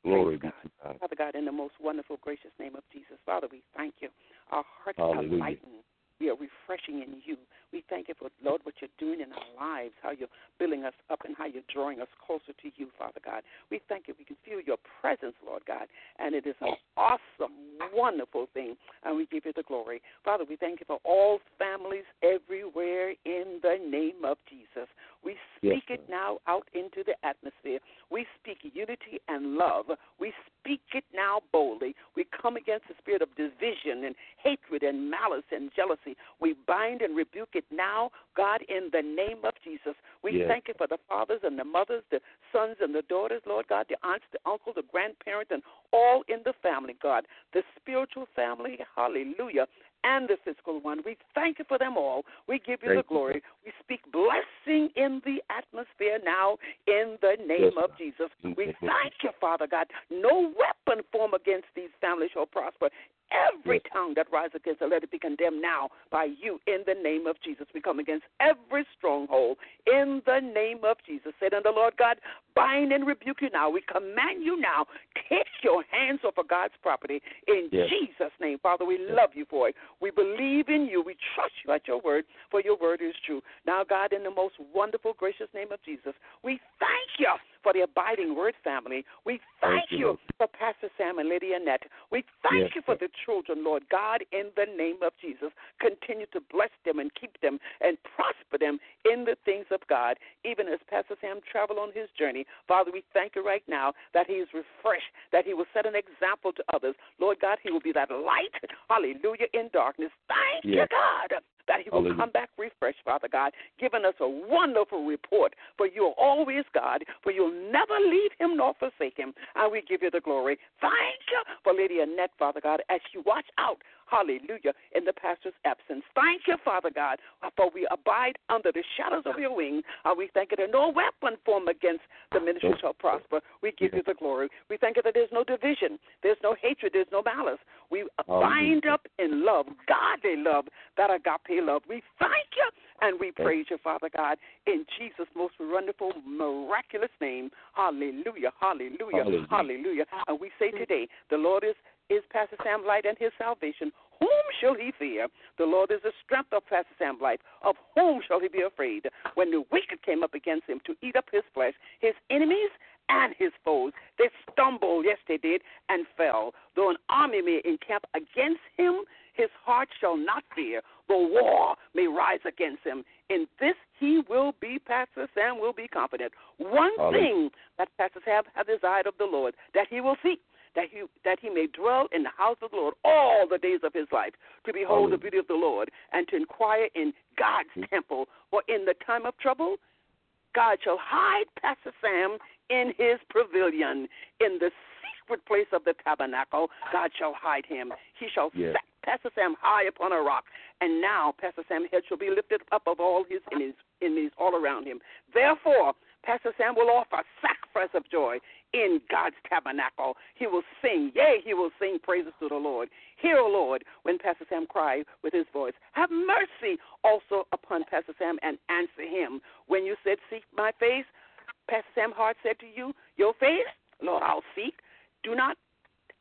Glory be to God. Father God, in the most wonderful, gracious name of Jesus, Father, we thank you. Our hearts Hallelujah. are lightened. We are refreshing in you. We thank you for, Lord, what you're doing in our lives, how you're building us up and how you're drawing us closer to you, Father God. We thank you. We can feel your presence, Lord God, and it is an awesome, wonderful thing, and we give you the glory. Father, we thank you for all families everywhere in the name of Jesus. We speak Yes, it now out into the atmosphere. We speak unity and love. We speak it now boldly. We come against the spirit of division and hatred and malice and jealousy. We bind and rebuke it now, God, in the name of Jesus. We Yes. thank you for the fathers and the mothers, the sons and the daughters, Lord God, the aunts, the uncles, the grandparents, and all in the family, God. The spiritual family, hallelujah, and the physical one. We thank you for them all. We give you Thank the glory. We speak blessing in the atmosphere now in the name Yes, of. Jesus. We thank you, Father God. No weapon formed against these families shall prosper. Every Yes. tongue that rises against it, let it be condemned now by you in the name of Jesus. We come against every stronghold in the name of Jesus. Say to the Lord God, bind and rebuke you now. We command you now, take your hands off of God's property in Yes. Jesus' name. Father, we love you for it. We believe in you. We trust you at your word, for your word is true. Now, God, in the most wonderful, gracious name of Jesus, we thank you for the abiding word family. We thank, Thank you, you for Pastor Sam and Lady Annette. We thank Yes, you for the children, Lord God, in the name of Jesus. Continue to bless them and keep them and prosper them in the things of God, even as Pastor Sam travel on his journey. Father, we thank you right now that he is refreshed, that he will set an example to others. Lord God, he will be that light, hallelujah, in darkness. Thank you, God, that he will Hallelujah. come back refreshed, Father God, giving us a wonderful report. For you are always God, for you'll never leave him nor forsake him. And we give you the glory. Thank you for Lady Annette, Father God, as you watch out, hallelujah, in the pastor's absence. Thank you, Father God, for we abide under the shadows of your wing. And uh, we thank you that no weapon formed against the ministry shall prosper. We give you the glory. We thank you that there's no division, there's no hatred, there's no malice. We bind up in love, godly love, that agape love. We thank you and we praise you, Father God, in Jesus' most wonderful, miraculous name. Hallelujah, hallelujah, Hallelujah. hallelujah. And we say today, the Lord is, is Pastor Sam Light and his salvation. Whom shall he fear? The Lord is the strength of Pastor Sam Light. Of whom shall he be afraid? When the wicked came up against him to eat up his flesh, his enemies and his foes, they stumbled, yes, they did, and fell. Though an army may encamp against him, his heart shall not fear. The war may rise against him. In this he will be, Pastor Sam will be confident. One Hallelujah. thing that Pastor Sam have desired of the Lord, that he will seek, that he that he may dwell in the house of the Lord all the days of his life, to behold the beauty of the Lord, and to inquire in God's Mhm. temple. For in the time of trouble, God shall hide Pastor Sam in his pavilion. In the secret place of the tabernacle, God shall hide him. He shall set Pastor Sam high upon a rock. And now Pastor Sam's head shall be lifted up of all his enemies, enemies all around him. Therefore, Pastor Sam will offer sacrifice of joy in God's tabernacle. He will sing, yea, he will sing praises to the Lord. Hear, O Lord, when Pastor Sam cried with his voice. Have mercy also upon Pastor Sam and answer him. When you said, Seek my face, Pastor Sam Hart said to you, Your face, Lord, I'll seek. Do not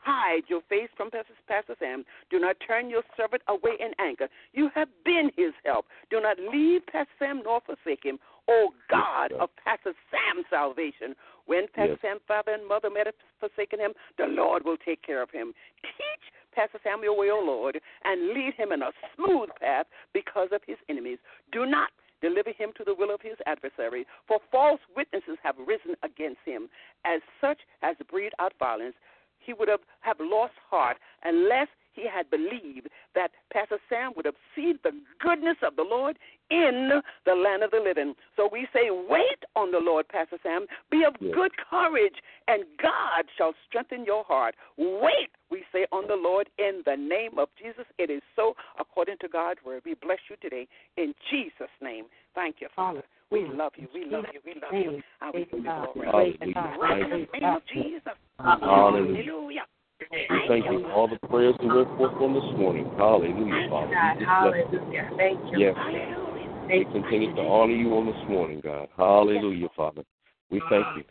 hide your face from Pastor Sam. Do not turn your servant away in anger. You have been his help. Do not leave Pastor Sam nor forsake him. Oh, o God God. of Pastor Sam's salvation. When Pastor Yes. Sam's father and mother may have forsaken him, the Lord will take care of him. Teach Pastor Sam your way, O Lord, and lead him in a smooth path because of his enemies. Do not deliver him to the will of his adversary, for false witnesses have risen against him, as such as breed out violence. He would have, have lost heart unless he had believed that Pastor Sam would have seen the goodness of the Lord in the land of the living. So we say, wait on the Lord, Pastor Sam. Be of Yes. good courage, and God shall strengthen your heart. Wait, we say, on the Lord in the name of Jesus. It is so according to God's word. We bless you today in Jesus' name. Thank you, Father. We love you. We love you. We love you. And we give you glory. Hallelujah. In Thank you. the name of Jesus. Hallelujah. We thank you for all the prayers that went forth on this morning. Hallelujah, Father. We just bless you. Hallelujah. Thank you. Yes, Hallelujah. we continue to honor you on this morning, God. Hallelujah, Father. We thank you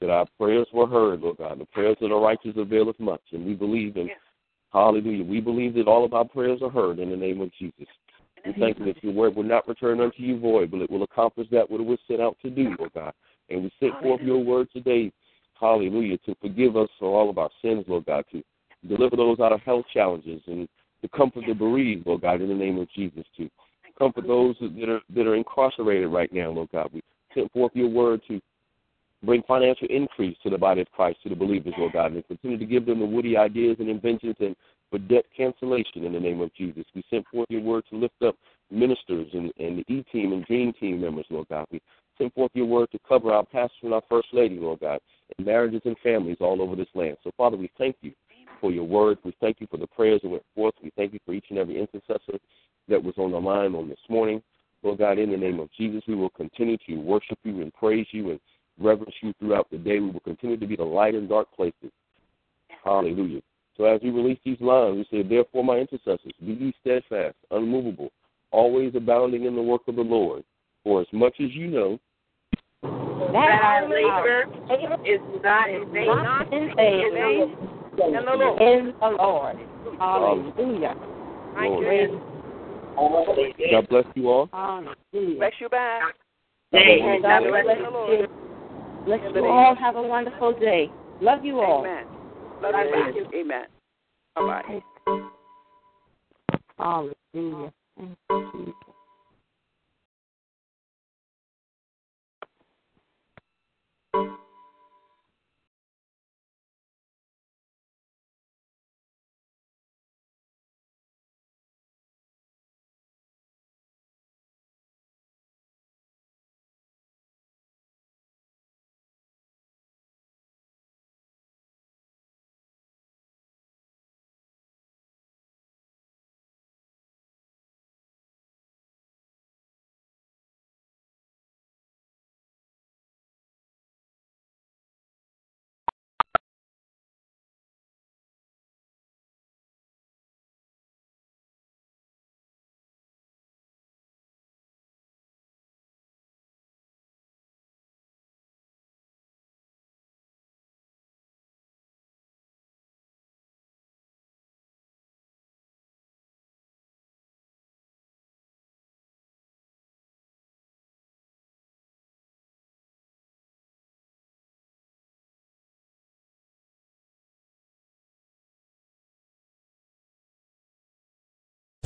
that our prayers were heard, Lord God. The prayers of the righteous availeth much, and we believe in. Yes. Hallelujah. We believe that all of our prayers are heard in the name of Jesus. We thank you that your word will not return unto you void, but it will accomplish that what it was set out to do, Lord God. And we sent forth your word today, hallelujah, to forgive us for all of our sins, Lord God, to deliver those out of health challenges and to comfort the bereaved, Lord God, in the name of Jesus, to comfort those that are that are incarcerated right now, Lord God. We sent forth your word to bring financial increase to the body of Christ, to the believers, Lord God, and continue to give them the woody ideas and inventions and for debt cancellation in the name of Jesus. We sent forth your word to lift up ministers and, and the E team and Dream Team members, Lord God. We sent forth your word to cover our pastor and our first lady, Lord God, and marriages and families all over this land. So, Father, we thank you for your word. We thank you for the prayers that went forth. We thank you for each and every intercessor that was on the line on this morning. Lord God, in the name of Jesus, we will continue to worship you and praise you and reverence you throughout the day. We will continue to be the light in dark places. Hallelujah. So as we release these lines, we say, Therefore, my intercessors, be ye steadfast, unmovable, always abounding in the work of the Lord. For as much as you know That our labor is not in vain. Not in vain. In the Lord. In the Lord. Hallelujah. Thank you. God bless you all. Hallelujah. Bless you back. Amen. God God bless bless you. you. Bless you all. Have a wonderful day. Love you all. Amen. Love you back. Amen. All right. Hallelujah. Thank you,